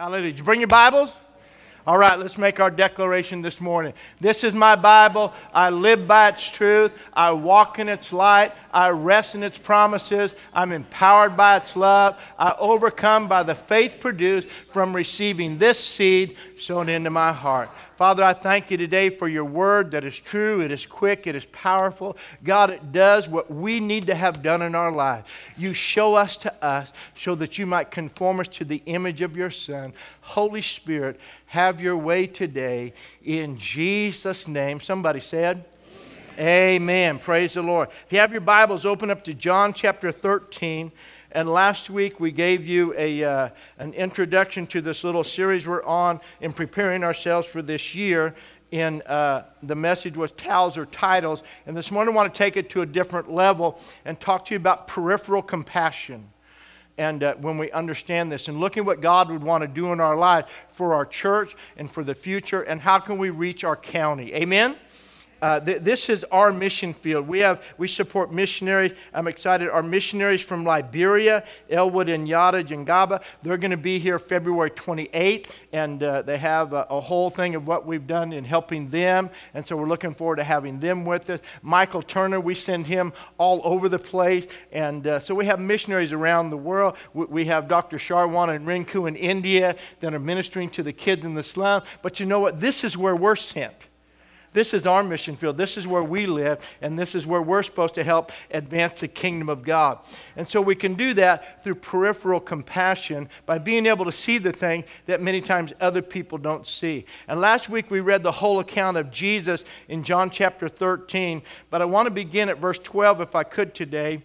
Hallelujah. Did you bring your Bibles? All right, let's make our declaration this morning. This is my Bible. I live by its truth. I walk in its light. I rest in its promises. I'm empowered by its love. I overcome by the faith produced from receiving this seed sown into my heart. Father, I thank you today for your word that is true, it is quick, it is powerful. God, it does what we need to have done in our lives. You show us to us so that you might conform us to the image of your Son. Holy Spirit, have your way today in Jesus' name. Somebody said, Amen. Praise the Lord. If you have your Bibles, open up to John chapter 13. And last week we gave you a, uh, an introduction to this little series we're on in preparing ourselves for this year. In uh, the message was towels or titles. And this morning I want to take it to a different level and talk to you about peripheral compassion. And uh, when we understand this and looking what God would want to do in our lives for our church and for the future, and how can we reach our county? Amen? Uh, th- this is our mission field. We have we support missionaries. I'm excited. Our missionaries from Liberia, Elwood and Yada Jangaba, they're going to be here February 28th, and uh, they have a, a, whole thing of what we've done in helping them. And so we're looking forward to having them with us. Michael Turner, we send him all over the place, and uh, so we have missionaries around the world. We, we have Dr. Sharwan and Rinku in India that are ministering to the kids in the slum. But you know what? This is where we're sent. This is our mission field. This is where we live, and this is where we're supposed to help advance the kingdom of God. And so we can do that through peripheral compassion by being able to see the thing that many times other people don't see. And last week we read the whole account of Jesus in John chapter 13, but I want to begin at verse 12 if I could today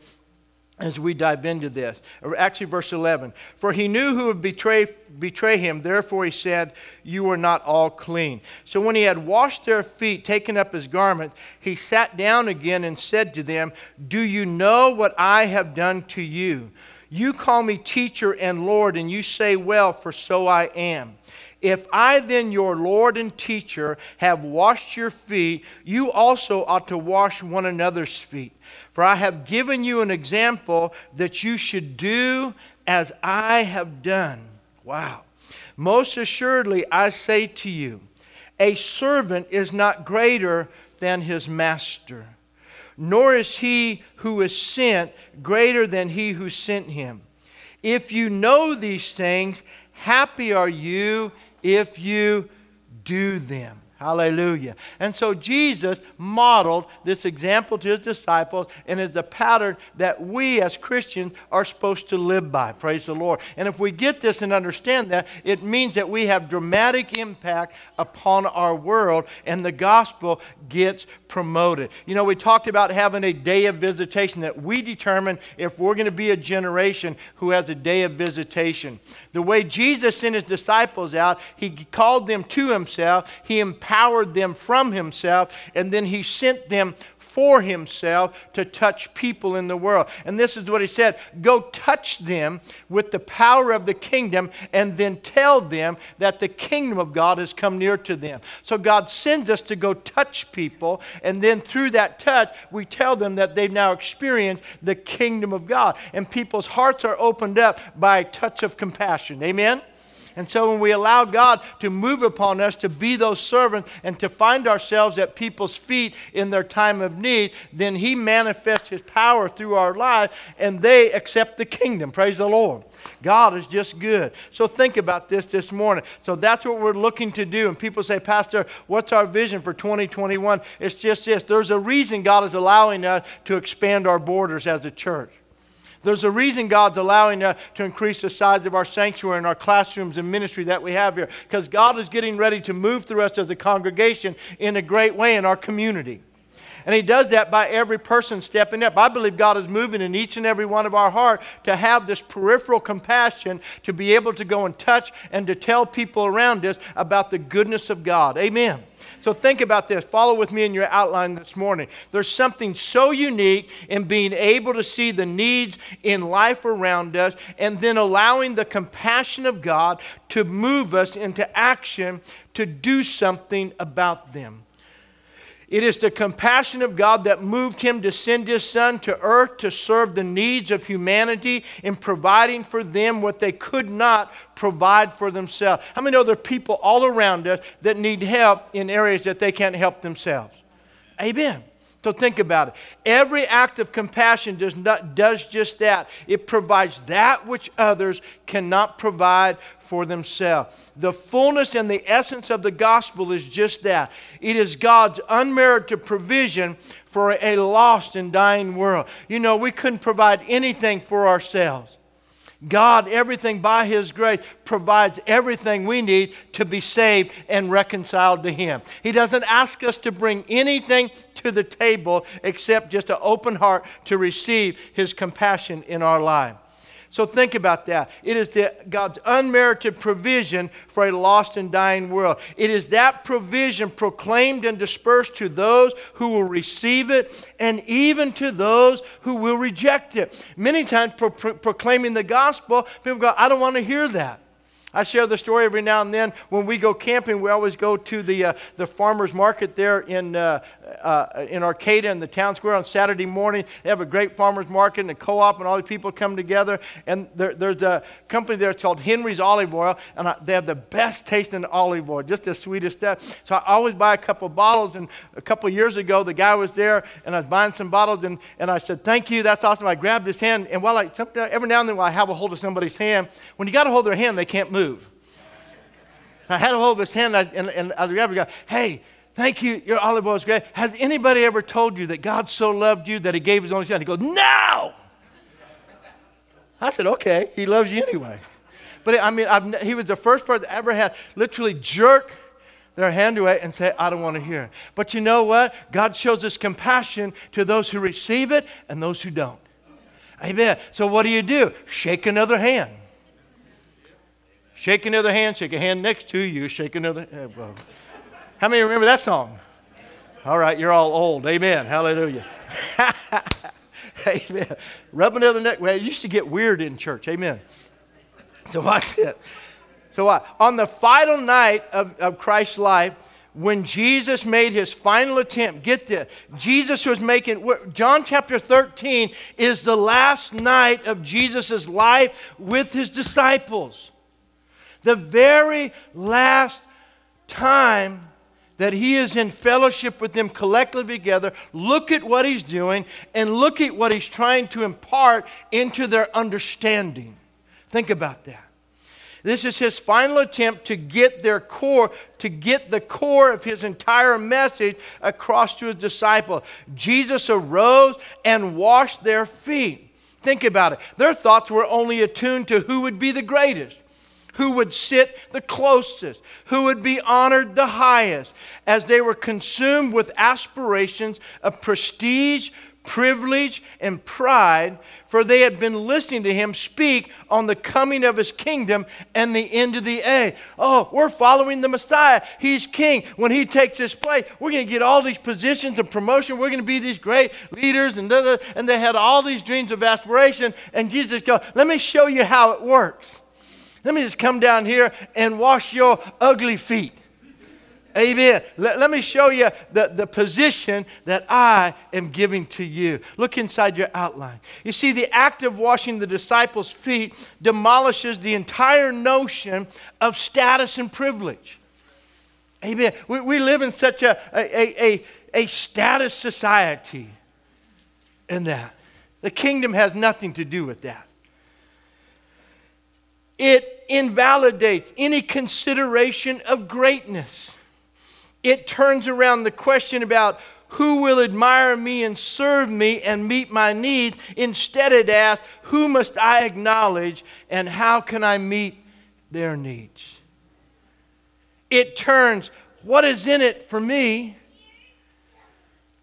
as we dive into this. Uh, actually, verse 11. For he knew who would betray, betray him, therefore he said, You are not all clean. So when he had washed their feet, taken up his garment, he sat down again and said to them, Do you know what I have done to you? You call me teacher and Lord, and you say, Well, for so I am. If I then, your Lord and teacher, have washed your feet, you also ought to wash one another's feet. For I have given you an example that you should do as I have done. Wow. Most assuredly, I say to you, a servant is not greater than his master, nor is he who is sent greater than he who sent him. If you know these things, happy are you if you do them. Hallelujah. And so Jesus modeled this example to his disciples and is the pattern that we as Christians are supposed to live by. Praise the Lord. And if we get this and understand that, it means that we have dramatic impact upon our world and the gospel gets promoted. You know, we talked about having a day of visitation that we determine if we're going to be a generation who has a day of visitation. The way Jesus sent his disciples out, he called them to himself. He empowered them from himself, and then he sent them for himself to touch people in the world. And this is what he said Go touch them with the power of the kingdom, and then tell them that the kingdom of God has come near to them. So God sends us to go touch people, and then through that touch, we tell them that they've now experienced the kingdom of God. And people's hearts are opened up by a touch of compassion. Amen? And so when we allow God to move upon us to be those servants and to find ourselves at people's feet in their time of need, then He manifests His power through our lives and they accept the kingdom. Praise the Lord. God is just good. So think about this this morning. So that's what we're looking to do. And people say, Pastor, what's our vision for 2021? It's just this. There's a reason God is allowing us to expand our borders as a church. There's a reason God's allowing us to increase the size of our sanctuary and our classrooms and ministry that we have here. Because God is getting ready to move through us as a congregation in a great way in our community. And He does that by every person stepping up. I believe God is moving in each and every one of our heart to have this peripheral compassion to be able to go and touch and to tell people around us about the goodness of God. Amen. So think about this. Follow with me in your outline this morning. There's something so unique in being able to see the needs in life around us and then allowing the compassion of God to move us into action to do something about them. It is the compassion of God that moved him to send his son to earth to serve the needs of humanity in providing for them what they could not provide for themselves. How many know there are people all around us that need help in areas that they can't help themselves? Amen. So think about it. Every act of compassion does, not, does just that. It provides that which others cannot provide for themselves. The fullness and the essence of the gospel is just that. It is God's unmerited provision for a lost and dying world. You know, we couldn't provide anything for ourselves. God, everything by His grace, provides everything we need to be saved and reconciled to Him. He doesn't ask us to bring anything to the table except just an open heart to receive His compassion in our life. So think about that. It is the, God's unmerited provision for a lost and dying world. It is that provision proclaimed and dispersed to those who will receive it and even to those who will reject it. Many times, pro- pro- proclaiming the gospel, people go, I don't want to hear that. I share the story every now and then. When we go camping, we always go to the, uh, the farmer's market there in, uh, uh, in Arcata in the town square on Saturday morning. They have a great farmer's market and a co op, and all the people come together. And there, there's a company there called Henry's Olive Oil, and I, they have the best tasting olive oil, just the sweetest stuff. So I always buy a couple bottles. And a couple years ago, the guy was there, and I was buying some bottles, and, and I said, Thank you, that's awesome. I grabbed his hand, and while I, every now and then, while I have a hold of somebody's hand, when you got a hold of their hand, they can't move. I had a hold of his hand and, and, and I grabbed go, hey, thank you, your olive oil is great. Has anybody ever told you that God so loved you that he gave his only son? He goes, no! I said, okay, he loves you anyway. But I mean, I've, he was the first person that ever had literally jerk their hand away and say, I don't want to hear it. But you know what? God shows us compassion to those who receive it and those who don't. Amen. So what do you do? Shake another hand. Shake another hand, shake a hand next to you, shake another. Uh, well, how many remember that song? All right, you're all old. Amen. Hallelujah. Amen. Rub another neck. Well, it used to get weird in church. Amen. So watch it. So what? On the final night of, of Christ's life, when Jesus made his final attempt, get this, Jesus was making, John chapter 13 is the last night of Jesus' life with his disciples the very last time that he is in fellowship with them collectively together, look at what he's doing and look at what he's trying to impart into their understanding. Think about that. This is his final attempt to get their core, to get the core of his entire message across to his disciples. Jesus arose and washed their feet. Think about it. Their thoughts were only attuned to who would be the greatest who would sit the closest, who would be honored the highest, as they were consumed with aspirations of prestige, privilege, and pride, for they had been listening to him speak on the coming of his kingdom and the end of the age. Oh, we're following the Messiah. He's king. When he takes his place, we're going to get all these positions of promotion. We're going to be these great leaders. And, da, da, and they had all these dreams of aspiration. And Jesus goes, Let me show you how it works. Let me just come down here and wash your ugly feet. Amen. Let, let, me show you the, the position that I am giving to you. Look inside your outline. You see, the act of washing the disciples' feet demolishes the entire notion of status and privilege. Amen. We, we live in such a, a, a, a status society in that. The kingdom has nothing to do with that. It invalidates any consideration of greatness. It turns around the question about who will admire me and serve me and meet my needs. Instead, it asks, who must I acknowledge and how can I meet their needs? It turns, what is in it for me,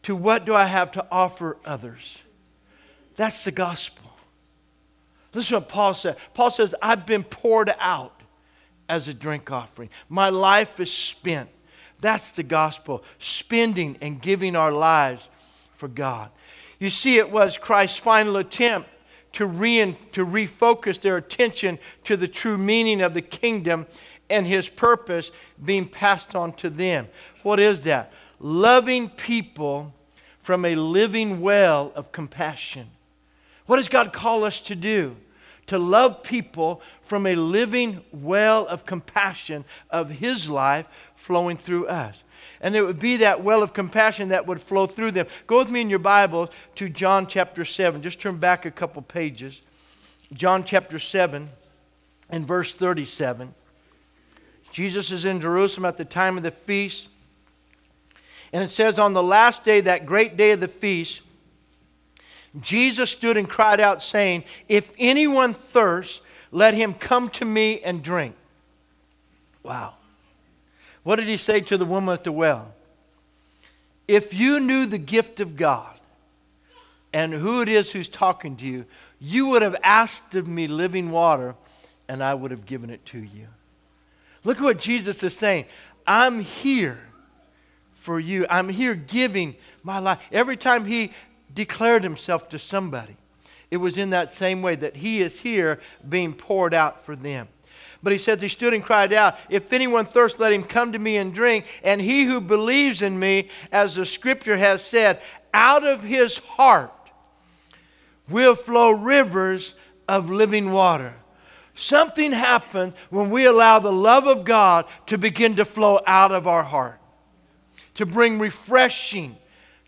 to what do I have to offer others? That's the gospel. Listen to what Paul said. Paul says, I've been poured out as a drink offering. My life is spent. That's the gospel, spending and giving our lives for God. You see, it was Christ's final attempt to, re- to refocus their attention to the true meaning of the kingdom and his purpose being passed on to them. What is that? loving people from a living well of compassion. What does God call us to do? To love people from a living well of compassion of His life flowing through us. And it would be that well of compassion that would flow through them. Go with me in your Bible to John chapter 7. Just turn back a couple pages. John chapter 7 and verse 37. Jesus is in Jerusalem at the time of the feast. And it says, On the last day, that great day of the feast, Jesus stood and cried out, saying, If anyone thirsts, let him come to me and drink. Wow. What did he say to the woman at the well? If you knew the gift of God and who it is who's talking to you, you would have asked of me living water, and I would have given it to you. Look at what Jesus is saying. I'm here for you. I'm here giving my life. Every time he declared himself to somebody, it was in that same way that he is here being poured out for them. But he says, He stood and cried out, If anyone thirsts, let him come to me and drink. And he who believes in me, as the scripture has said, out of his heart will flow rivers of living water. Something happens when we allow the love of God to begin to flow out of our heart, to bring refreshing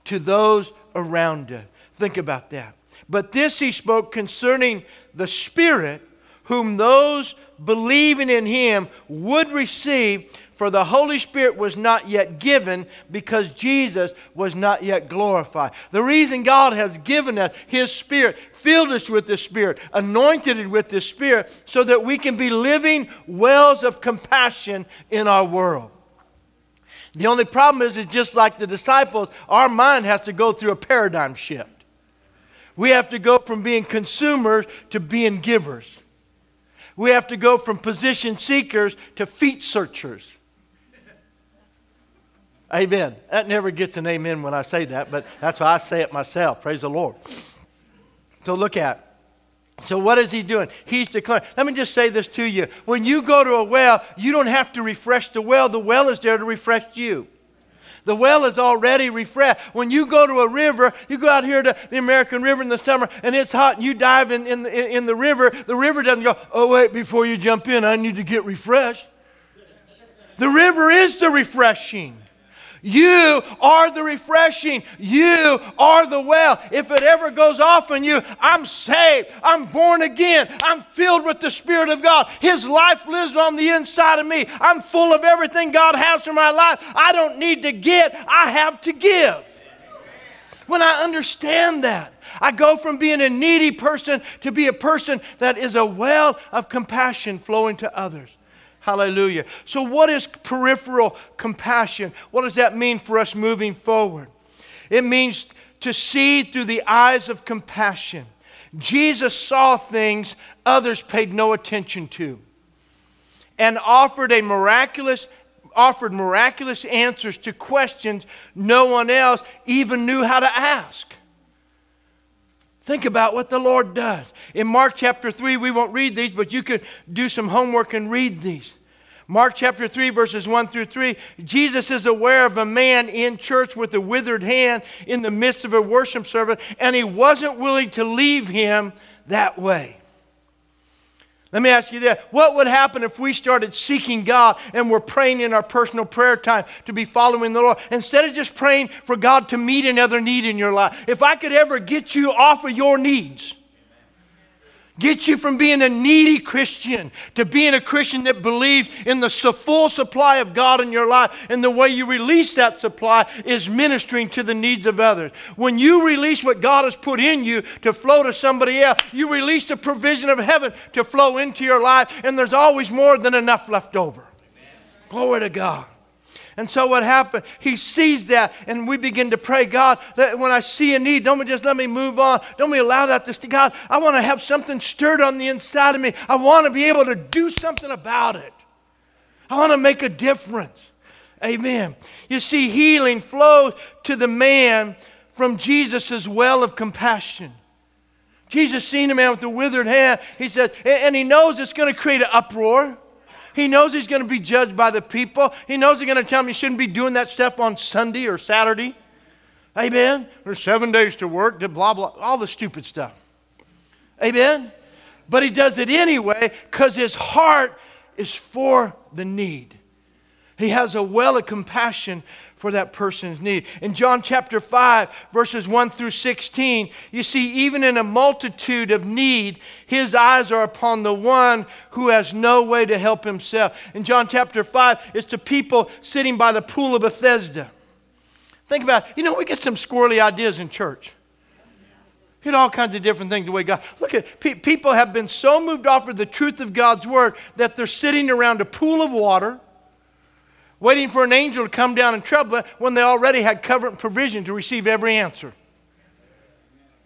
to those around us. Think about that. But this he spoke concerning the Spirit, whom those believing in him would receive, for the Holy Spirit was not yet given because Jesus was not yet glorified. The reason God has given us His Spirit, filled us with the Spirit, anointed it with the Spirit, so that we can be living wells of compassion in our world. The only problem is, it's just like the disciples, our mind has to go through a paradigm shift. We have to go from being consumers to being givers. We have to go from position seekers to feet searchers. Amen. That never gets an amen when I say that, but that's why I say it myself. Praise the Lord. So look at. So what is he doing? He's declaring. Let me just say this to you. When you go to a well, you don't have to refresh the well. The well is there to refresh you. The well is already refreshed. When you go to a river, you go out here to the American River in the summer and it's hot and you dive in, in, in the river, the river doesn't go, oh, wait, before you jump in, I need to get refreshed. The river is the refreshing. You are the refreshing. You are the well. If it ever goes off in you, I'm saved. I'm born again. I'm filled with the Spirit of God. His life lives on the inside of me. I'm full of everything God has for my life. I don't need to get, I have to give. When I understand that, I go from being a needy person to be a person that is a well of compassion flowing to others. Hallelujah. So, what is peripheral compassion? What does that mean for us moving forward? It means to see through the eyes of compassion. Jesus saw things others paid no attention to and offered a miraculous offered miraculous answers to questions no one else even knew how to ask. Think about what the Lord does. In Mark chapter 3, we won't read these, but you could do some homework and read these. Mark chapter 3, verses 1 through 3, Jesus is aware of a man in church with a withered hand in the midst of a worship service, and he wasn't willing to leave him that way. Let me ask you this what would happen if we started seeking God and we're praying in our personal prayer time to be following the Lord instead of just praying for God to meet another need in your life? If I could ever get you off of your needs, Get you from being a needy Christian to being a Christian that believes in the full supply of God in your life. And the way you release that supply is ministering to the needs of others. When you release what God has put in you to flow to somebody else, you release the provision of heaven to flow into your life, and there's always more than enough left over. Amen. Glory to God. And so what happened? He sees that, and we begin to pray, God, that when I see a need, don't we just let me move on. Don't we allow that to stay? God, I want to have something stirred on the inside of me. I want to be able to do something about it. I want to make a difference. Amen. You see, healing flows to the man from Jesus' well of compassion. Jesus seen a man with a withered hand. He says, and he knows it's going to create an uproar. He knows he's going to be judged by the people. He knows they're going to tell him he shouldn't be doing that stuff on Sunday or Saturday. Amen. There's seven days to work, blah, blah, all the stupid stuff. Amen. But he does it anyway because his heart is for the need. He has a well of compassion for that person's need. In John chapter 5, verses 1 through 16, you see, even in a multitude of need, his eyes are upon the one who has no way to help himself. In John chapter 5, it's to people sitting by the pool of Bethesda. Think about it. You know, we get some squirrely ideas in church. Get all kinds of different things the way God. Look at pe- people have been so moved off of the truth of God's word that they're sitting around a pool of water, waiting for an angel to come down and trouble when they already had covenant provision to receive every answer.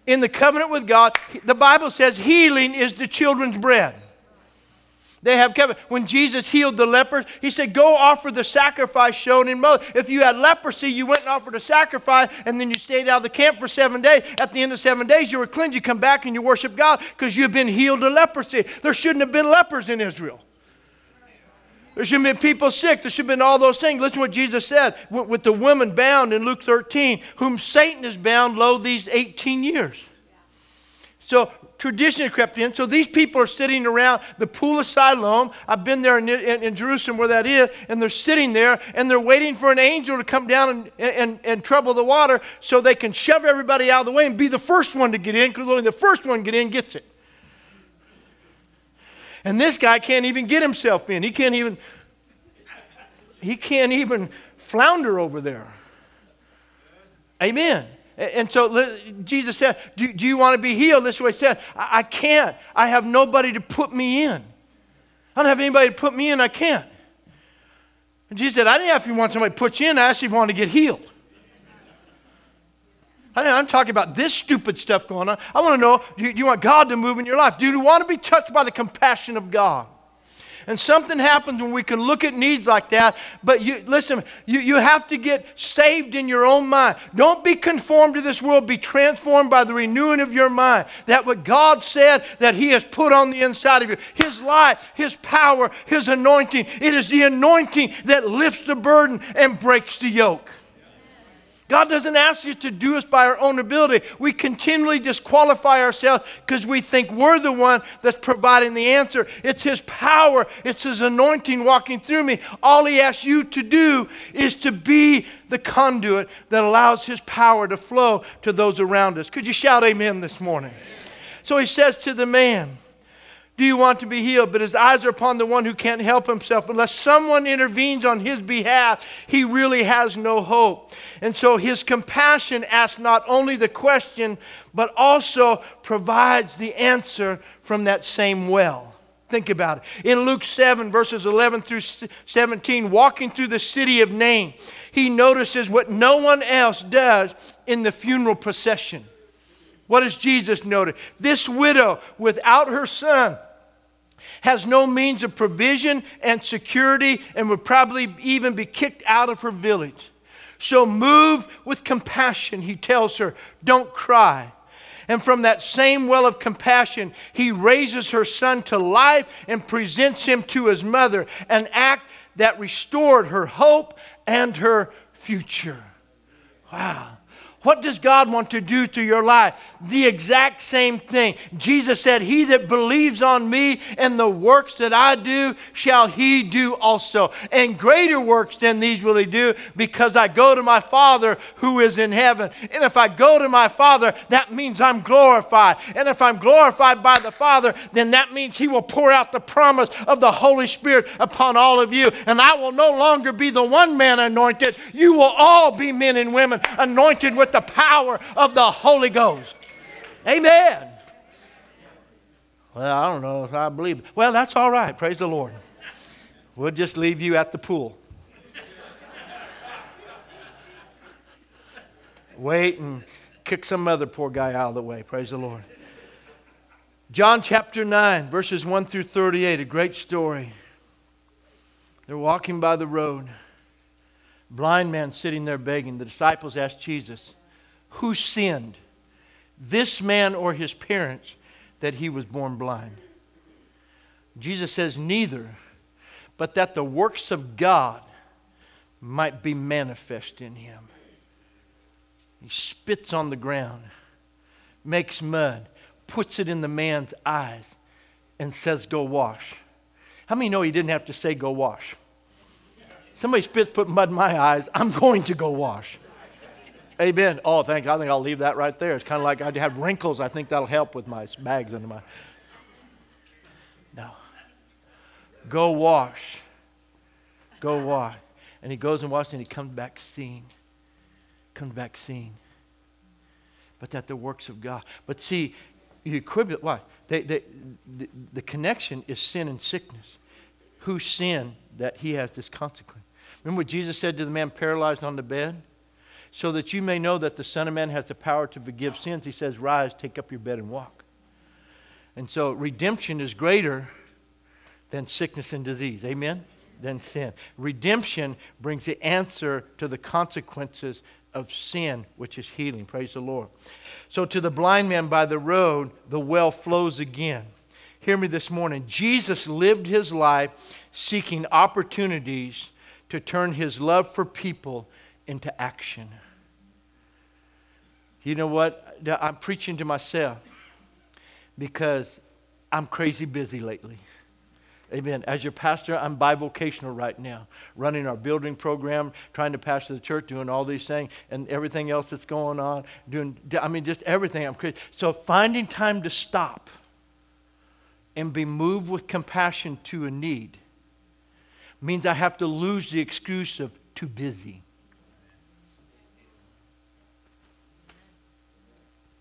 In the covenant with God, the Bible says healing is the children's bread. They have covenant. When Jesus healed the lepers, he said, Go offer the sacrifice shown in Moses. If you had leprosy, you went and offered a sacrifice, and then you stayed out of the camp for seven days. At the end of seven days, you were cleansed. You come back and you worship God because you've been healed of leprosy. There shouldn't have been lepers in Israel. There should have been people sick. There should have been all those things. Listen to what Jesus said with the woman bound in Luke 13, whom Satan has bound, lo, these 18 years. So tradition crept in. So these people are sitting around the pool of Siloam. I've been there in, in, in, Jerusalem where that is, and they're sitting there and they're waiting for an angel to come down and, and, and trouble the water so they can shove everybody out of the way and be the first one to get in because only the first one get in gets it. And this guy can't even get himself in. He can't even he can't even flounder over there. Amen. And so Jesus said, Do, do you want to be healed? This is what he said. I, I can't. I have nobody to put me in. I don't have anybody to put me in. I can't. And Jesus said, I didn't ask if you want somebody to put you in. I asked if you want to get healed. I'm talking about this stupid stuff going on. I want to know do you, do you want God to move in your life? Do you want to be touched by the compassion of God? And something happens when we can look at needs like that. But you, listen, you, you have to get saved in your own mind. Don't be conformed to this world. Be transformed by the renewing of your mind. That what God said that He has put on the inside of you, His life, His power, His anointing. It is the anointing that lifts the burden and breaks the yoke. God doesn't ask you to do us by our own ability. We continually disqualify ourselves because we think we're the one that's providing the answer. It's His power, it's His anointing walking through me. All He asks you to do is to be the conduit that allows His power to flow to those around us. Could you shout amen this morning? So He says to the man, do you want to be healed? But his eyes are upon the one who can't help himself. Unless someone intervenes on his behalf, he really has no hope. And so his compassion asks not only the question, but also provides the answer from that same well. Think about it. In Luke 7, verses 11 through 17, walking through the city of Nain, he notices what no one else does in the funeral procession. What does Jesus notice? This widow, without her son, has no means of provision and security, and would probably even be kicked out of her village. So, moved with compassion, he tells her, Don't cry. And from that same well of compassion, he raises her son to life and presents him to his mother, an act that restored her hope and her future. Wow. What does God want to do to your life? The exact same thing. Jesus said, He that believes on me and the works that I do shall he do also. And greater works than these will he do because I go to my Father who is in heaven. And if I go to my Father, that means I'm glorified. And if I'm glorified by the Father, then that means he will pour out the promise of the Holy Spirit upon all of you. And I will no longer be the one man anointed. You will all be men and women anointed with with the power of the Holy Ghost. Amen. Well, I don't know if I believe. Well, that's all right. Praise the Lord. We'll just leave you at the pool. Wait and kick some other poor guy out of the way. Praise the Lord. John chapter 9, verses 1 through 38, a great story. They're walking by the road. Blind man sitting there begging. The disciples asked Jesus, who sinned, this man or his parents, that he was born blind? Jesus says, Neither. but that the works of God might be manifest in him. He spits on the ground, makes mud, puts it in the man's eyes, and says, Go wash. How many know he didn't have to say, Go wash? Somebody spits, put mud in my eyes, I'm going to go wash. Amen. Oh, thank you. I think I'll leave that right there. It's kind of like I have wrinkles. I think that'll help with my bags under my. No. Go wash. Go wash. And he goes and washes and he comes back seeing. Comes back seeing. But that the works of God. But see, you equivalent, why? They, they, the, the connection is sin and sickness. Who sinned that he has this consequence? Remember what Jesus said to the man paralyzed on the bed? So that you may know that the Son of Man has the power to forgive sins, he says, Rise, take up your bed, and walk. And so redemption is greater than sickness and disease. Amen? Than sin. Redemption brings the answer to the consequences of sin, which is healing. Praise the Lord. So to the blind man by the road, the well flows again. Hear me this morning. Jesus lived his life seeking opportunities to turn his love for people into action. You know what? I'm preaching to myself because I'm crazy busy lately. Amen. As your pastor, I'm bivocational right now, running our building program, trying to pastor the church, doing all these things, and everything else that's going on. Doing, I mean, just everything. I'm crazy. So finding time to stop and be moved with compassion to a need means I have to lose the excuse of too busy.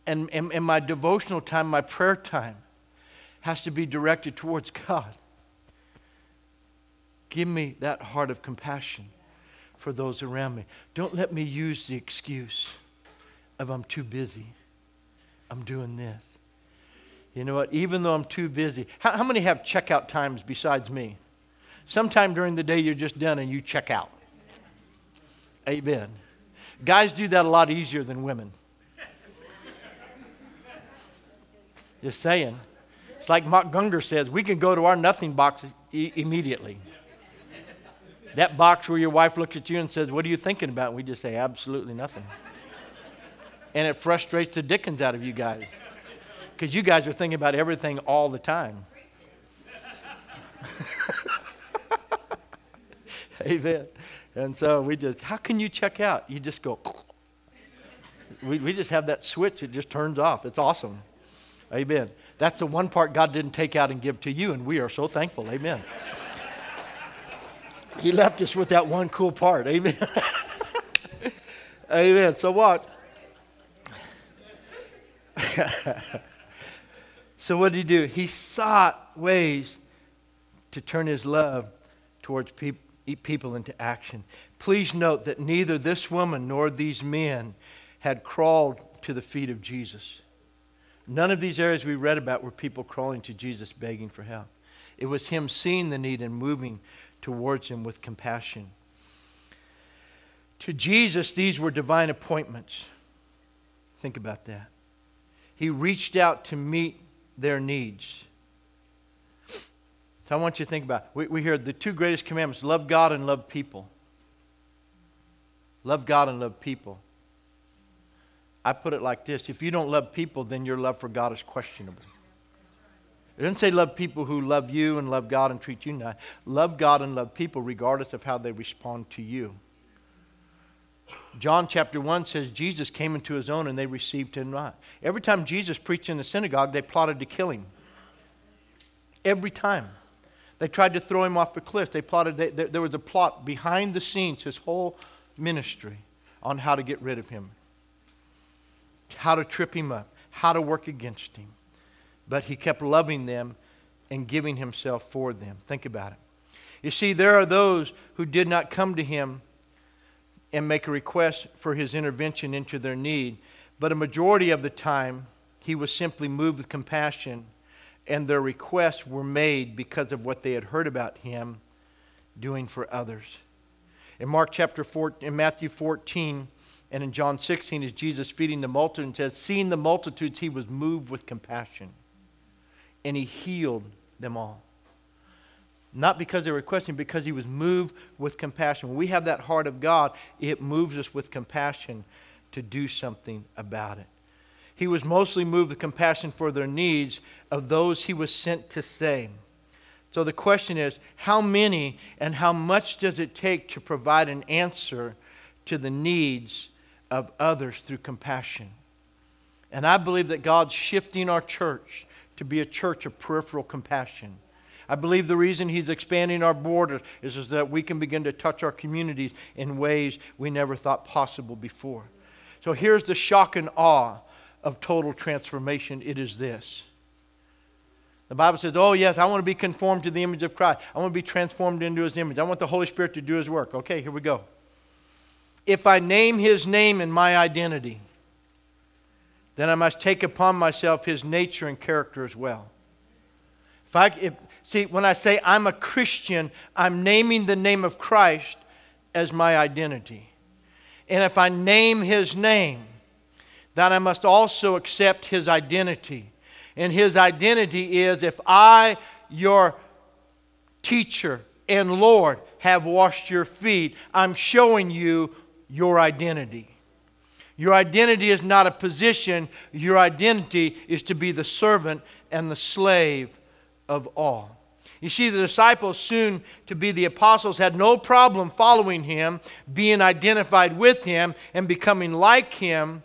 And, and, and my devotional time, my prayer time, has to be directed towards God. Give me that heart of compassion for those around me. Don't let me use the excuse of I'm too busy. I'm doing this. You know what? Even though I'm too busy, how, how many have checkout times besides me? Sometime during the day you're just done and you check out. Amen. Guys do that a lot easier than women. Just saying. It's like Mark Gungor says, we can go to our nothing box e- immediately. That box where your wife looks at you and says, What are you thinking about? And we just say, Absolutely nothing. and it frustrates the dickens out of you guys because you guys are thinking about everything all the time. Amen. And so we just, how can you check out? You just go, we, we just have that switch, it just turns off. It's awesome. Amen. That's the one part God didn't take out and give to you, and we are so thankful. Amen. he left us with that one cool part. Amen. Amen. So what? so what did he do? He sought ways to turn his love towards people people into action. Please note that neither this woman nor these men had crawled to the feet of Jesus. None of these areas we read about were people crawling to Jesus begging for help. It was him seeing the need and moving towards him with compassion. To Jesus, these were divine appointments. Think about that. He reached out to meet their needs. So I want you to think about it. We, we hear the two greatest commandments love God and love people. Love God and love people. I put it like this if you don't love people, then your love for God is questionable. It doesn't say love people who love you and love God and treat you nice. Love God and love people regardless of how they respond to you. John chapter 1 says Jesus came into his own and they received him not. Every time Jesus preached in the synagogue, they plotted to kill him. Every time. They tried to throw him off the cliff. They plotted, they, there was a plot behind the scenes, his whole ministry, on how to get rid of him how to trip him up, how to work against him. But he kept loving them and giving himself for them. Think about it. You see, there are those who did not come to him and make a request for his intervention into their need, but a majority of the time, he was simply moved with compassion, and their requests were made because of what they had heard about him doing for others. In Mark chapter 4, in Matthew 14, and in John 16, as Jesus feeding the multitude, and says, Seeing the multitudes, he was moved with compassion, and he healed them all. Not because they were questioning, because he was moved with compassion. When we have that heart of God, it moves us with compassion to do something about it. He was mostly moved with compassion for their needs of those he was sent to save. So the question is how many and how much does it take to provide an answer to the needs of others through compassion? And I believe that God's shifting our church to be a church of peripheral compassion. I believe the reason He's expanding our borders is, is that we can begin to touch our communities in ways we never thought possible before. So here's the shock and awe of total transformation it is this. The Bible says, Oh, yes, I want to be conformed to the image of Christ. I want to be transformed into His image. I want the Holy Spirit to do His work. Okay, here we go. If I name His name in my identity, then I must take upon myself his nature and character as well. If I, if, see, when I say I'm a Christian, I'm naming the name of Christ as my identity. And if I name his name, then I must also accept his identity. And his identity is if I, your teacher and Lord, have washed your feet, I'm showing you your identity. Your identity is not a position, your identity is to be the servant and the slave of all. You see, the disciples, soon to be the apostles, had no problem following him, being identified with him, and becoming like him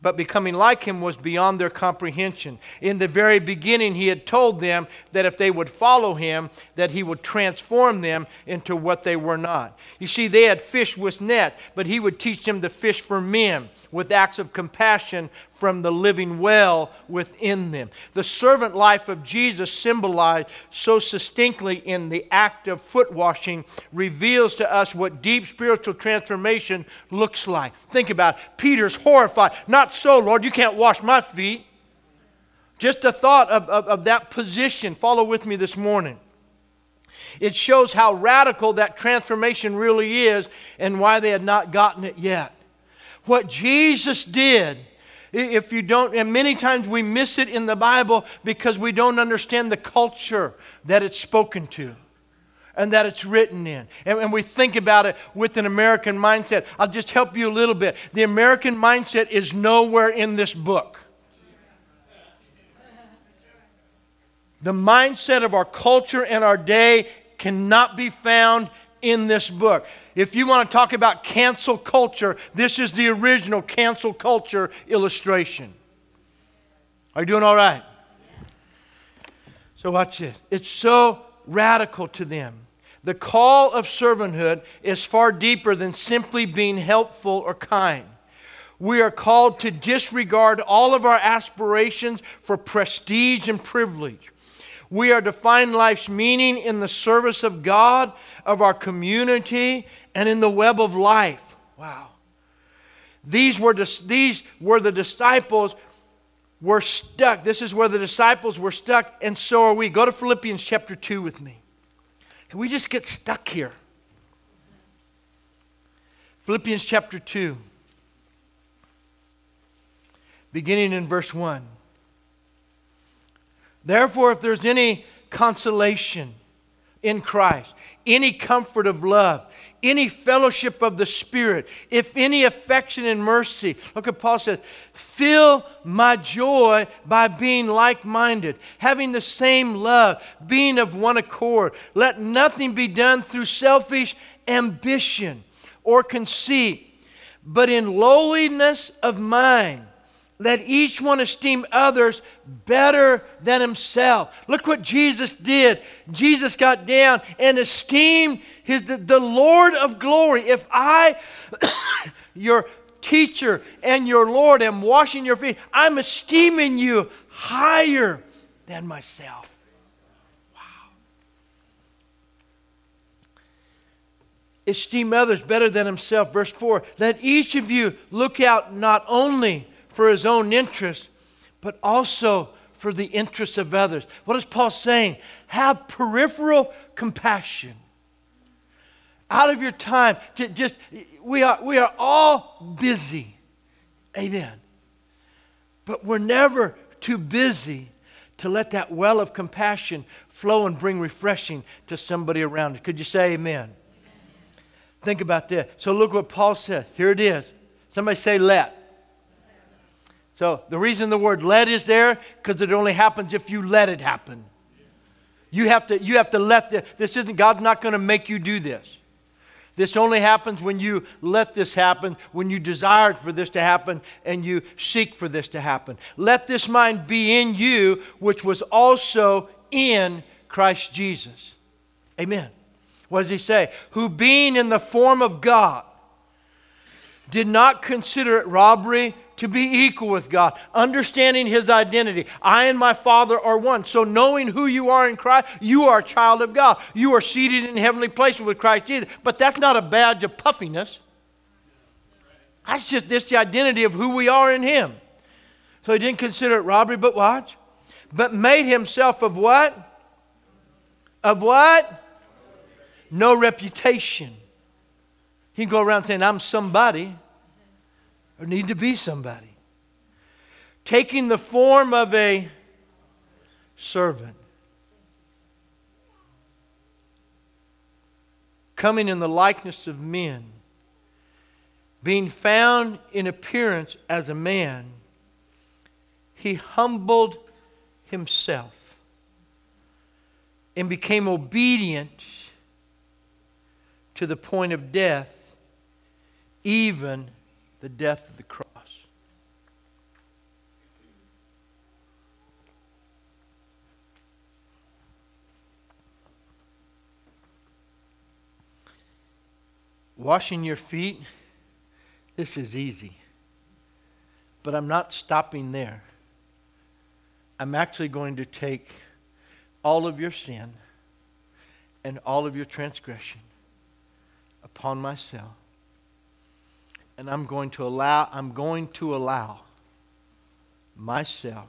but becoming like him was beyond their comprehension. In the very beginning, he had told them that if they would follow him, that he would transform them into what they were not. You see, they had fished with net, but he would teach them to fish for men with acts of compassion from the living well within them. The servant life of Jesus, symbolized so succinctly in the act of foot washing, reveals to us what deep spiritual transformation looks like. Think about it. Peter's horrified. Not so, Lord, you can't wash my feet. Just a thought of, of, of that position. Follow with me this morning. It shows how radical that transformation really is and why they had not gotten it yet. What Jesus did if you don't, and many times we miss it in the Bible because we don't understand the culture that it's spoken to and that it's written in. And, and, we think about it with an American mindset. I'll just help you a little bit. The American mindset is nowhere in this book. The mindset of our culture and our day cannot be found in this book. If you want to talk about cancel culture, this is the original cancel culture illustration. Are you doing all right? So, watch it. It's so radical to them. The call of servanthood is far deeper than simply being helpful or kind. We are called to disregard all of our aspirations for prestige and privilege. We are to find life's meaning in the service of God, of our community, and in the web of life. Wow. These were, these were the disciples were stuck. This is where the disciples were stuck, and so are we. Go to Philippians chapter 2 with me. Can we just get stuck here? Philippians chapter 2, beginning in verse 1. Therefore, if there's any consolation in Christ, any comfort of love, any fellowship of the Spirit, if any affection and mercy. Look at Paul says, fill my joy by being like minded, having the same love, being of one accord. Let nothing be done through selfish ambition or conceit, but in lowliness of mind let each one esteem others better than himself. Look what Jesus did. Jesus got down and esteemed his, the, the Lord of glory. If I, your teacher and your Lord, am washing your feet, I'm esteeming you higher than myself. Wow. Esteem others better than himself. Verse 4 Let each of you look out not only for his own interest, but also for the interests of others. What is Paul saying? Have peripheral compassion. Out of your time to just we are we are all busy. Amen. But we're never too busy to let that well of compassion flow and bring refreshing to somebody around you. Could you say amen? Think about this. So look what Paul said. Here it is. Somebody say let. So the reason the word let is there, because it only happens if you let it happen. You have to, you have to let the, this isn't, God's not going to make you do this. This only happens when you let this happen, when you desire for this to happen, and you seek for this to happen. Let this mind be in you, which was also in Christ Jesus. Amen. What does he say? Who being in the form of God did not consider it robbery to be equal with God, understanding his identity. I and my Father are one. So, knowing who you are in Christ, you are a child of God. You are seated in heavenly places with Christ Jesus. But that's not a badge of puffiness. That's just this the identity of who we are in him. So he didn't consider it robbery, but watch. But made himself of what? Of what? No reputation. He can go around saying, I'm somebody or need to be somebody. Taking the form of a servant. Coming in the likeness of men. Being found in appearance as a man, he humbled himself and became obedient to the point of death, even the death of the cross. Washing your feet, this is easy. But I'm not stopping there. I'm actually going to take all of your sin and all of your transgression upon myself and I'm going to allow I'm going to allow myself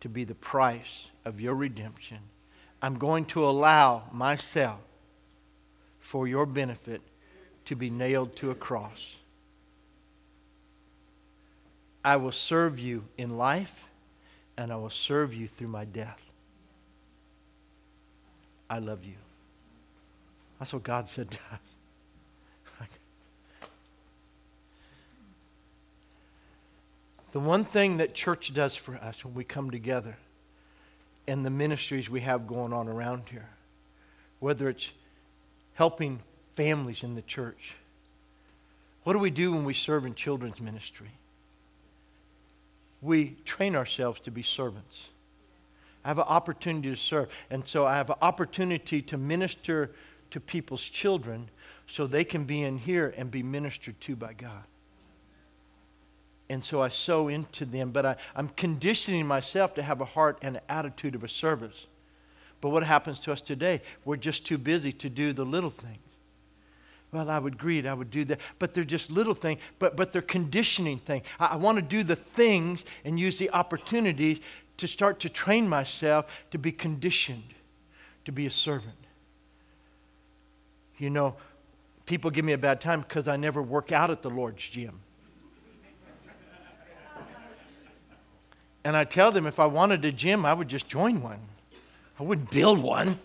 to be the price of your redemption. I'm going to allow myself for your benefit to be nailed to a cross. I will serve you in life and I will serve you through my death. I love you. That's what God said to us. The one thing that church does for us when we come together and the ministries we have going on around here, whether it's helping families in the church, what do we do when we serve in children's ministry? We train ourselves to be servants. I have an opportunity to serve. And so I have an opportunity to minister to people's children so they can be in here and be ministered to by God and so I sow into them. But I, I'm conditioning myself to have a heart and an attitude of a service. But what happens to us today? We're just too busy to do the little things. Well, I would greet, I would do that. But they're just little things, but, but they're conditioning things. I, I want to do the things and use the opportunities to start to train myself to be conditioned, to be a servant. You know, people give me a bad time because I never work out at the Lord's gym. And I tell them if I wanted a gym, I would just join one. I wouldn't build one.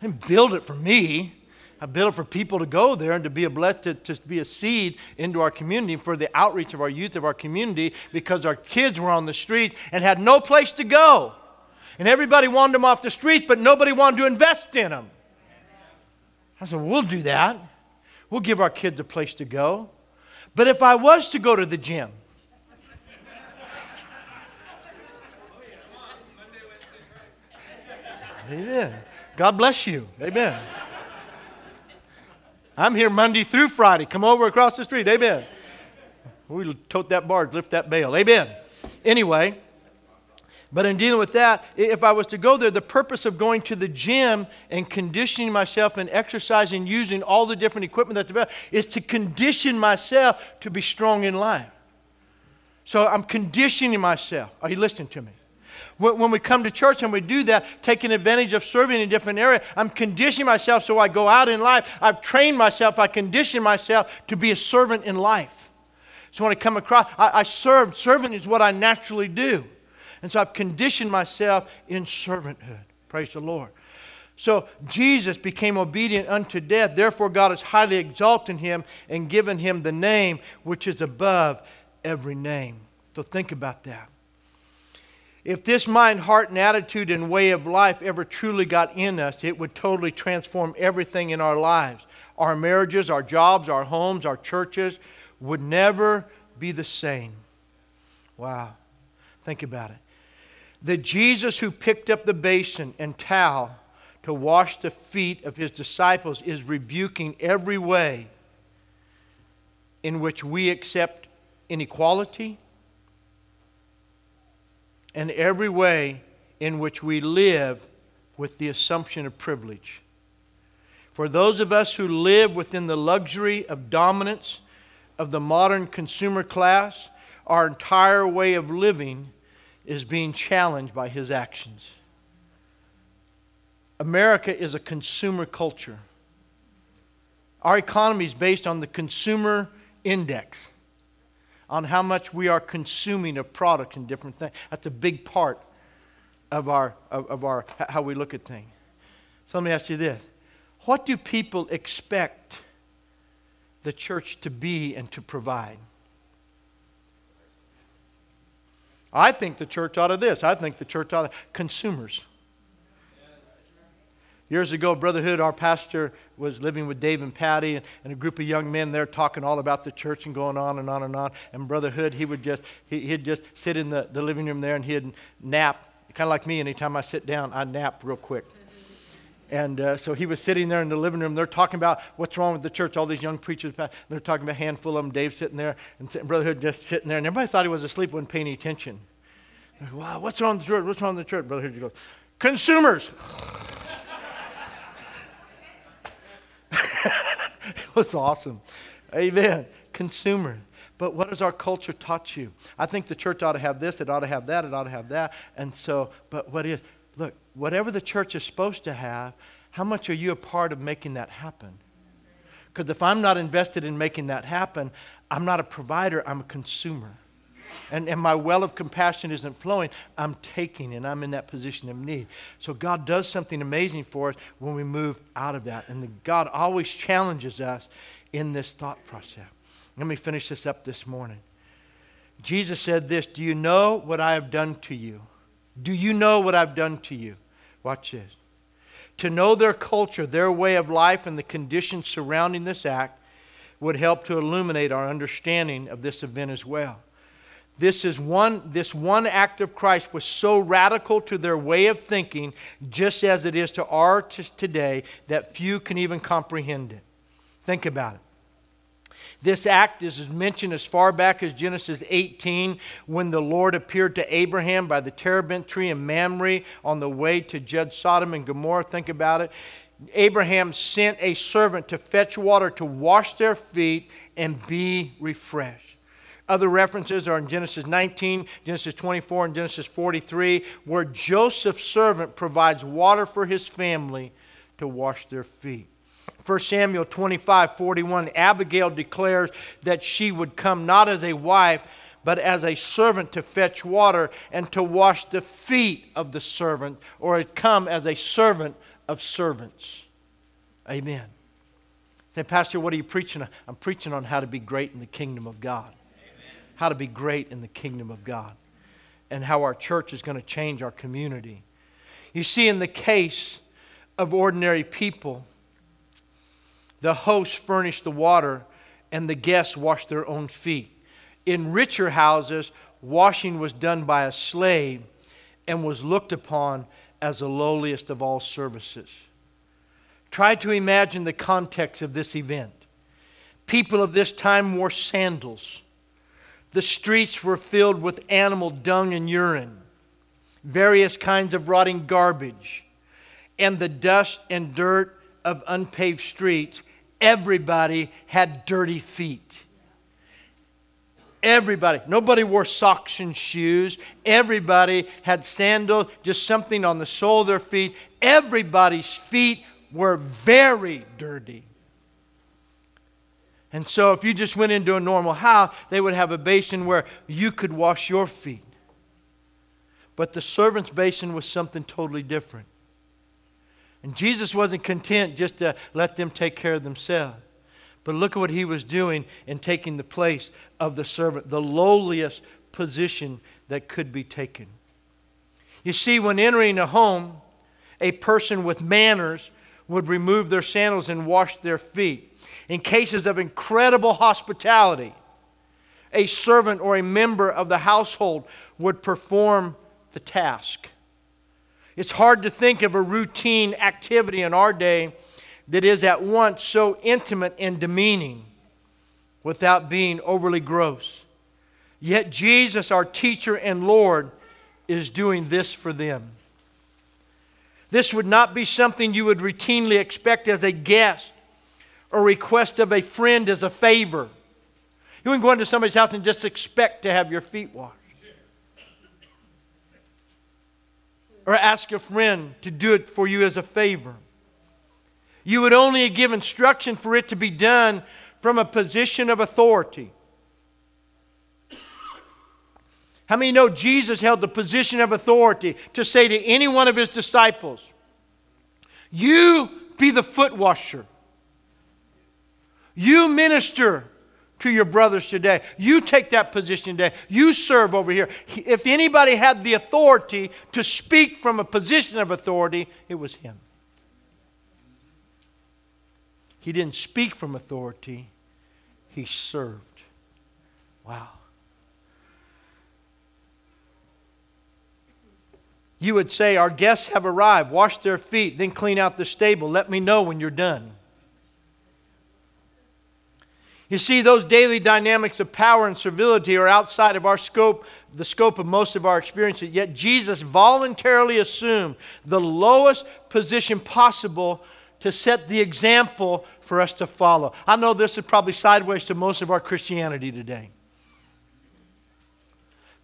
I didn't build it for me. I built it for people to go there and to be a blessed, to, to be a seed into our community for the outreach of our youth of our community because our kids were on the streets and had no place to go. And everybody wanted them off the streets, but nobody wanted to invest in them. I said, we'll do that. We'll give our kids a place to go. But if I was to go to the gym, Amen. God bless you. Amen. I'm here Monday through Friday. Come over across the street. Amen. We tote that barge, lift that bale. Amen. Anyway, but in dealing with that, if I was to go there, the purpose of going to the gym and conditioning myself and exercising using all the different equipment that's available is to condition myself to be strong in life. So I'm conditioning myself. Are you listening to me? When we come to church and we do that, taking advantage of serving in different area, I'm conditioning myself so I go out in life. I've trained myself, I condition myself to be a servant in life. So when I come across, I, I serve. Serving is what I naturally do. And so I've conditioned myself in servanthood. Praise the Lord. So Jesus became obedient unto death. Therefore, God has highly exalted him and given him the name which is above every name. So think about that. If this mind, heart, and attitude and way of life ever truly got in us, it would totally transform everything in our lives. Our marriages, our jobs, our homes, our churches would never be the same. Wow. Think about it. The Jesus who picked up the basin and towel to wash the feet of his disciples is rebuking every way in which we accept inequality and every way in which we live with the assumption of privilege. For those of us who live within the luxury of dominance of the modern consumer class, our entire way of living is being challenged by his actions. America is a consumer culture. Our economy is based on the consumer index on how much we are consuming of product and different things. That's a big part of, our, of, of our, how we look at things. So let me ask you this What do people expect the church to be and to provide? I think the church ought to this. I think the church ought to consumers. Years ago, Brotherhood, our pastor was living with Dave and Patty and, and, a group of young men there talking all about the church and going on and on and on. And Brotherhood, he would just, he, he'd just sit in the, the living room there and he'd nap, kind of like me. Anytime I sit down, I nap real quick. And uh, so he was sitting there in the living room. They're talking about what's wrong with the church. All these young preachers, they're talking about a handful of them. Dave sitting there, and Brotherhood just sitting there. And everybody thought he was asleep, wasn't paying any attention. Like, wow, what's wrong with the church? What's wrong with the church? Brotherhood goes, consumers. it was awesome. Amen. Consumer. But what has our culture taught you? I think the church ought to have this, it ought to have that, it ought to have that. And so, but what is, look, whatever the church is supposed to have, how much are you a part of making that happen? Because if I'm not invested in making that happen, I'm not a provider, I'm a consumer and, and my well of compassion isn't flowing, I'm taking and I'm in that position of need. So God does something amazing for us when we move out of that. And the, God always challenges us in this thought process. Let me finish this up this morning. Jesus said this Do you know what I have done to you? Do you know what I've done to you? Watch this. To know their culture, their way of life, and the conditions surrounding this act would help to illuminate our understanding of this event as well. This is one this one act of Christ was so radical to their way of thinking just as it is to our today that few can even comprehend it. Think about it. This act is mentioned as far back as Genesis 18 when the Lord appeared to Abraham by the terebinth tree in Mamre on the way to judge Sodom and Gomorrah. Think about it. Abraham sent a servant to fetch water to wash their feet and be refreshed. Other references are in Genesis 19, Genesis 24, and Genesis 43, where Joseph's servant provides water for his family to wash their feet. 1 Samuel 25, 41, Abigail declares that she would come not as a wife, but as a servant to fetch water and to wash the feet of the servant, or come as a servant of servants. Amen. Say, Pastor, what are you preaching? On? I'm preaching on how to be great in the kingdom of God how to be great in the kingdom of God and how our church is going to change our community. You see, in the case of ordinary people, the host furnished the water and the guests washed their own feet. In richer houses, washing was done by a slave and was looked upon as the lowliest of all services. Try to imagine the context of this event. People of this time wore sandals the streets were filled with animal dung and urine, various kinds of rotting garbage, and the dust and dirt of unpaved streets. Everybody had dirty feet. Everybody. Nobody wore socks and shoes. Everybody had sandals, just something on the sole of their feet. Everybody's feet were very dirty. And so, if you just went into a normal house, they would have a basin where you could wash your feet. But the servant's basin was something totally different. And Jesus wasn't content just to let them take care of themselves. But look at what he was doing in taking the place of the servant, the lowliest position that could be taken. You see, when entering a home, a person with manners would remove their sandals and wash their feet. In cases of incredible hospitality, a servant or a member of the household would perform the task. It's hard to think of a routine activity in our day that is at once so intimate and demeaning without being overly gross. Yet Jesus, our teacher and Lord, is doing this for them. This would not be something you would routinely expect as a guest or request of a friend as a favor. You wouldn't go into somebody's house and just expect to have your feet washed. Or ask a friend to do it for you as a favor. You would only give instruction for it to be done from a position of authority. How many know Jesus held the position of authority to say to any one of his disciples, You be the foot washer. You minister to your brothers today. You take that position today. You serve over here. If anybody had the authority to speak from a position of authority, it was him. He didn't speak from authority, he served. Wow. You would say, Our guests have arrived. Wash their feet, then clean out the stable. Let me know when you're done. You see, those daily dynamics of power and servility are outside of our scope, the scope of most of our experiences. Yet Jesus voluntarily assumed the lowest position possible to set the example for us to follow. I know this is probably sideways to most of our Christianity today.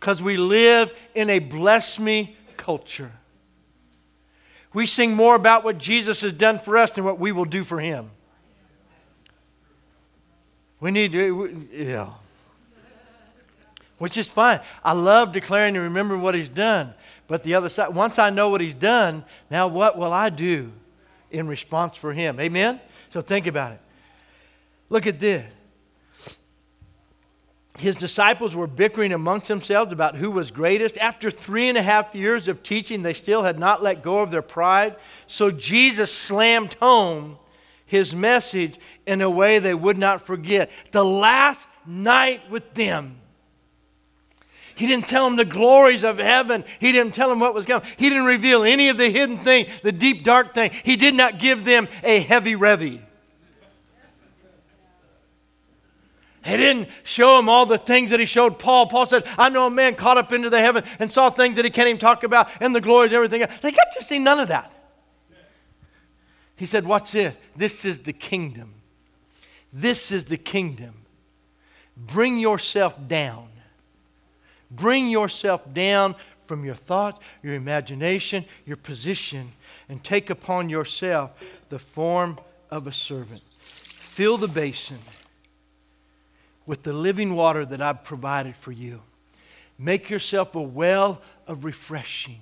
Because we live in a bless me culture. We sing more about what Jesus has done for us than what we will do for him. We need to, yeah. Which is fine. I love declaring and remembering what he's done. But the other side, once I know what he's done, now what will I do in response for him? Amen? So think about it. Look at this. His disciples were bickering amongst themselves about who was greatest. After three and a half years of teaching, they still had not let go of their pride. So Jesus slammed home his message in a way they would not forget. The last night with them. He didn't tell them the glories of heaven. He didn't tell them what was coming. He didn't reveal any of the hidden thing, the deep, dark thing. He did not give them a heavy revy. He didn't show them all the things that he showed Paul. Paul said, I know a man caught up into the heaven and saw things that he can't even talk about and the glory and everything. else. They got to see none of that. He said, What's this? This is the kingdom. This is the kingdom. Bring yourself down. Bring yourself down from your thoughts, your imagination, your position, and take upon yourself the form of a servant. Fill the basin with the living water that I've provided for you. Make yourself a well of refreshing.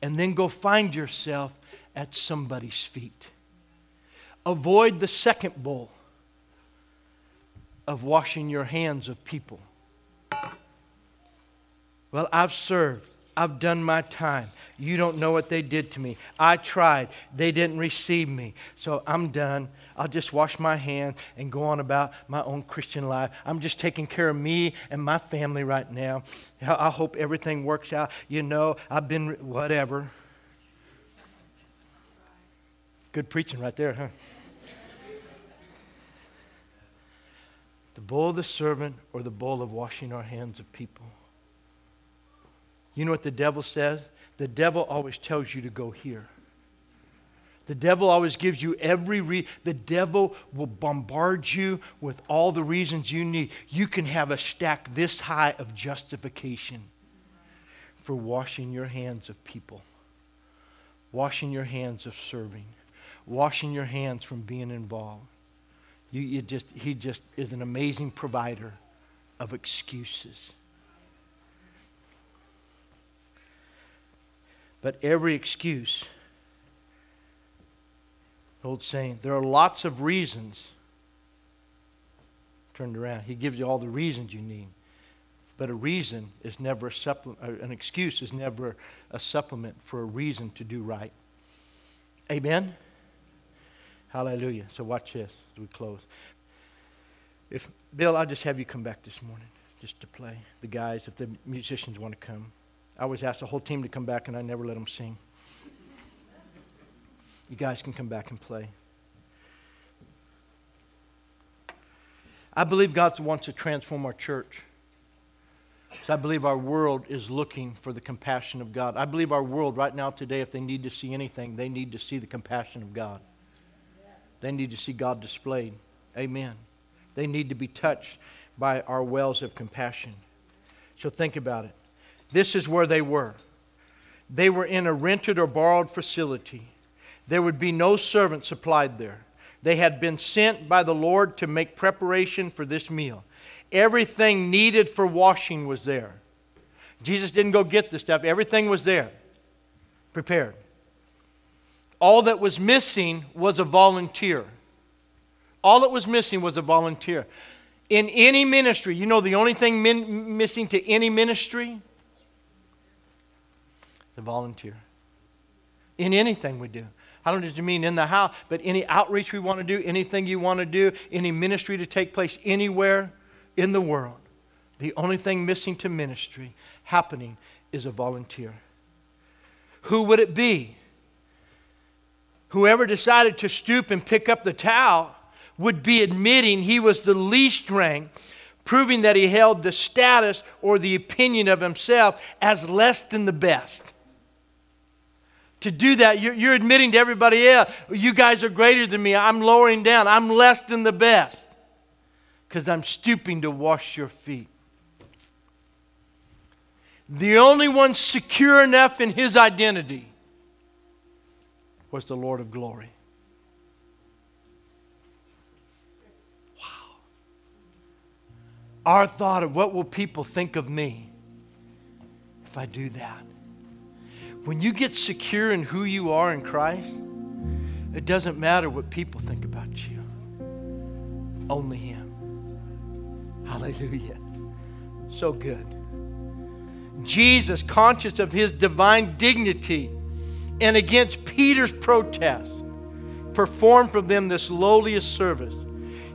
And then go find yourself at somebody's feet. Avoid the second bowl of washing your hands of people. Well, I've served. I've done my time. You don't know what they did to me. I tried. They didn't receive me. So I'm done. I'll just wash my hands and go on about my own Christian life. I'm just taking care of me and my family right now. I hope everything works out. You know, I've been whatever. Good preaching right there, huh? The bowl of the servant or the bowl of washing our hands of people. You know what the devil says? The devil always tells you to go here. The devil always gives you every the devil will bombard you with all the reasons you need. You can have a stack this high of justification for washing your hands of people. Washing your hands of serving washing your hands from being involved. You, you just, he just is an amazing provider of excuses. But every excuse, old saying, there are lots of reasons. Turned around. He gives you all the reasons you need. But a reason is never a supplement, uh, an excuse is never a supplement for a reason to do right. Amen? Hallelujah. So watch this we close. If Bill, I'll just have you come back this morning just to play. The guys, if the musicians want to come. I always ask the whole team to come back and I never let them sing. You guys can come back and play. I believe God wants to transform our church. So I believe our world is looking for the compassion of God. I believe our world right now today, if they need to see anything, they need to see the compassion of God. They need to see God displayed. Amen. They need to be touched by our wells of compassion. So think about it. This is where they were. They were in a rented or borrowed facility. There would be no servant supplied there. They had been sent by the Lord to make preparation for this meal. Everything needed for washing was there. Jesus didn't go get the stuff, everything was there, prepared. All that was missing was a volunteer. All that was missing was a volunteer. In any ministry, you know the only thing min- missing to any ministry? The volunteer. In anything we do. I don't just mean in the house, but any outreach we want to do, anything you want to do, any ministry to take place anywhere in the world. The only thing missing to ministry happening is a volunteer. Who would it be? Whoever decided to stoop and pick up the towel would be admitting he was the least rank, proving that he held the status or the opinion of himself as less than the best. To do that, you're, admitting to everybody else, you guys are greater than me. I'm lowering down. I'm less than the best because I'm stooping to wash your feet. The only one secure enough in his identity was the Lord of glory. Wow. our thought of what will people think of me if I do that. When you get secure in who you are in Christ, it doesn't matter what people think about you. Only Him. Hallelujah. So good. Jesus, conscious of his divine dignity and against Peter's protest, performed for them this lowliest service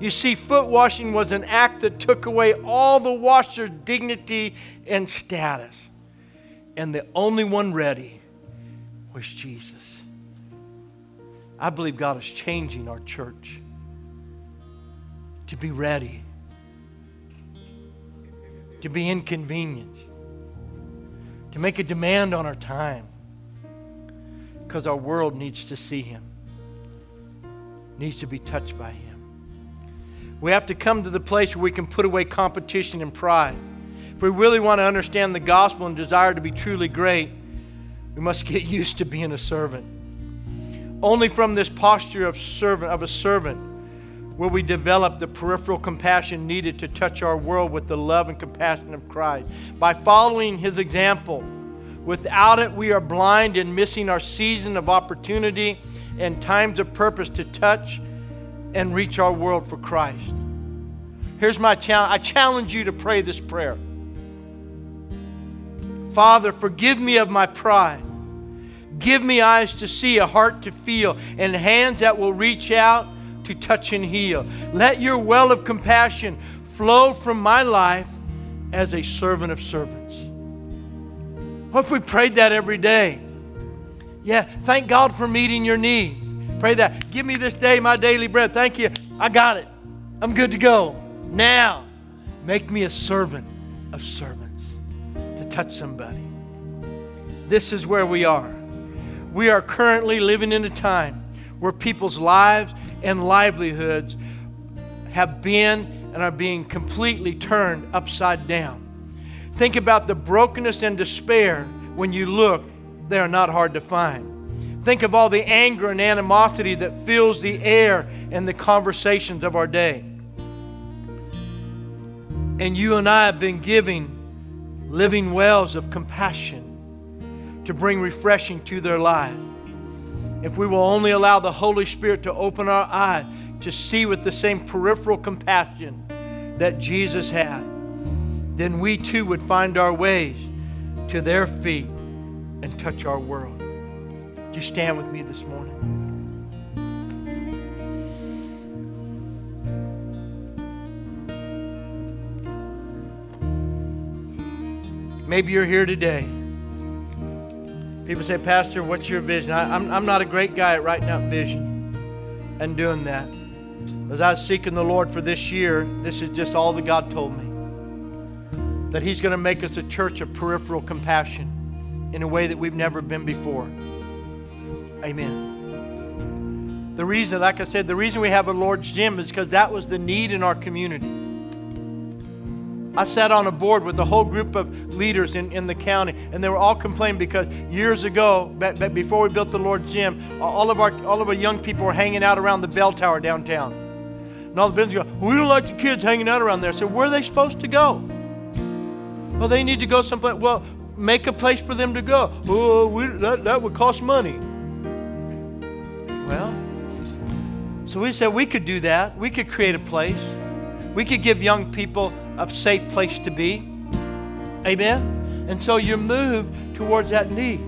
you see, foot washing was an act that took away all the washer's dignity and status. And the only one ready was Jesus. I believe God is changing our church to be ready, to be inconvenienced, to make a demand on our time because our world needs to see Him, needs to be touched by Him. We have to come to the place where we can put away competition and pride. If we really want to understand the gospel and desire to be truly great, we must get used to being a servant. Only from this posture of servant of a servant will we develop the peripheral compassion needed to touch our world with the love and compassion of Christ. By following his example, without it we are blind and missing our season of opportunity and times of purpose to touch and reach our world for Christ. Here's my challenge I challenge you to pray this prayer Father, forgive me of my pride. Give me eyes to see, a heart to feel, and hands that will reach out to touch and heal. Let your well of compassion flow from my life as a servant of servants. What if we prayed that every day? Yeah, thank God for meeting your needs. Pray that. Give me this day my daily bread. Thank you. I got it. I'm good to go. Now, make me a servant of servants to touch somebody. This is where we are. We are currently living in a time where people's lives and livelihoods have been and are being completely turned upside down. Think about the brokenness and despair when you look, they are not hard to find. Think of all the anger and animosity that fills the air and the conversations of our day. And you and I have been giving living wells of compassion to bring refreshing to their life. If we will only allow the Holy Spirit to open our eyes to see with the same peripheral compassion that Jesus had, then we too would find our ways to their feet and touch our world. Would you stand with me this morning? Maybe you're here today. People say, Pastor, what's your vision? I, am I'm, I'm not a great guy at writing out vision and doing that. As I was seeking the Lord for this year, this is just all that God told me. That He's going to make us a church of peripheral compassion in a way that we've never been before. Amen. The reason, like I said, the reason we have a Lord's Gym is because that was the need in our community. I sat on a board with a whole group of leaders in, in the county, and they were all complaining because years ago, back, before we built the Lord's Gym, all of, our, all of our young people were hanging out around the bell tower downtown. And all the businesses go, We don't like the kids hanging out around there. Said, Where are they supposed to go? Well, they need to go someplace. Well, make a place for them to go. Oh, we, that, that would cost money. Well, so we said we could do that. We could create a place. We could give young people a safe place to be. Amen? And so you move towards that need.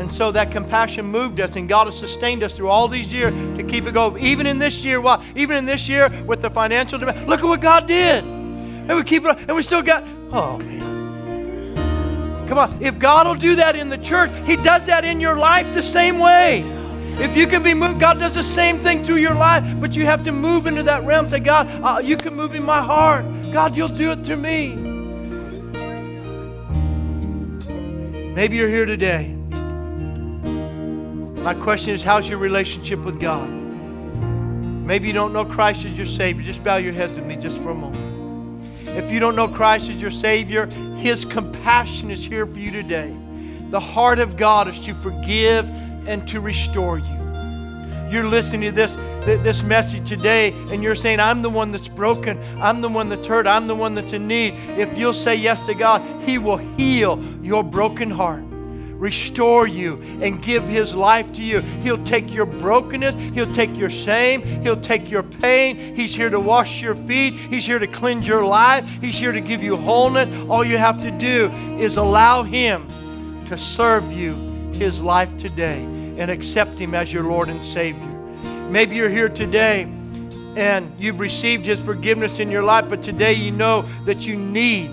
And so that compassion moved us, and God has sustained us through all these years to keep it going. Even in this year, well, even in this year with the financial demand, look at what God did. And we keep it, and we still got, oh man. Come on, if God will do that in the church, He does that in your life the same way. If you can be moved, God does the same thing through your life, but you have to move into that realm. Say, God, uh, you can move in my heart. God, you'll do it through me. Maybe you're here today. My question is, how's your relationship with God? Maybe you don't know Christ as your Savior. Just bow your heads with me just for a moment. If you don't know Christ as your Savior, His compassion is here for you today. The heart of God is to forgive and to restore you. You're listening to this this message today and you're saying, I'm the one that's broken, I'm the one that's hurt, I'm the one that's in need, if you'll say yes to God, He will heal your broken heart restore you and give his life to you. He'll take your brokenness, he'll take your shame, he'll take your pain. He's here to wash your feet, he's here to cleanse your life, he's here to give you wholeness. All you have to do is allow him to serve you his life today and accept him as your Lord and Savior. Maybe you're here today and you've received His forgiveness in your life, but today you know that you need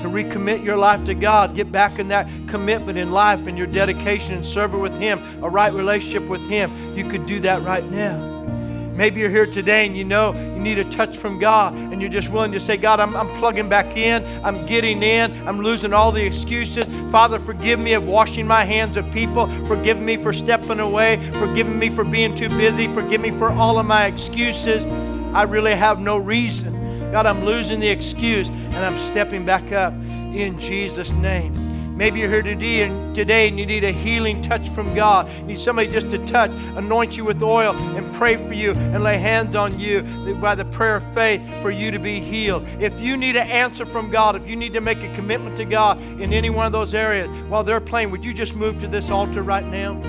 to recommit your life to God. Get back in that commitment in life and your dedication and serve with Him, a right relationship with Him. You could do that right now. Maybe you're here today and you know you need a touch from God and you're just willing to say, God, I'm, I'm plugging back in. I'm getting in. I'm losing all the excuses. Father, forgive me of washing my hands of people. Forgive me for stepping away. Forgive me for being too busy. Forgive me for all of my excuses. I really have no reason. God, I'm losing the excuse and I'm stepping back up in Jesus' name. Maybe you're here today and today and you need a healing touch from God. You need somebody just to touch, anoint you with oil, and pray for you and lay hands on you by the prayer of faith for you to be healed. If you need an answer from God, if you need to make a commitment to God in any one of those areas while they're playing, would you just move to this altar right now?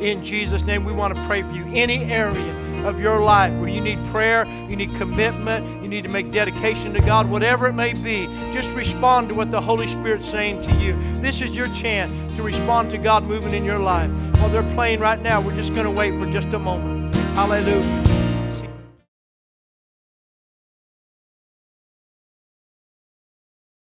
In Jesus' name, we want to pray for you. Any area of your life where you need prayer, you need commitment, you need to make dedication to God, whatever it may be, just respond to what the Holy Spirit's saying to you. This is your chance to respond to God moving in your life. While they're playing right now, we're just going to wait for just a moment. Hallelujah.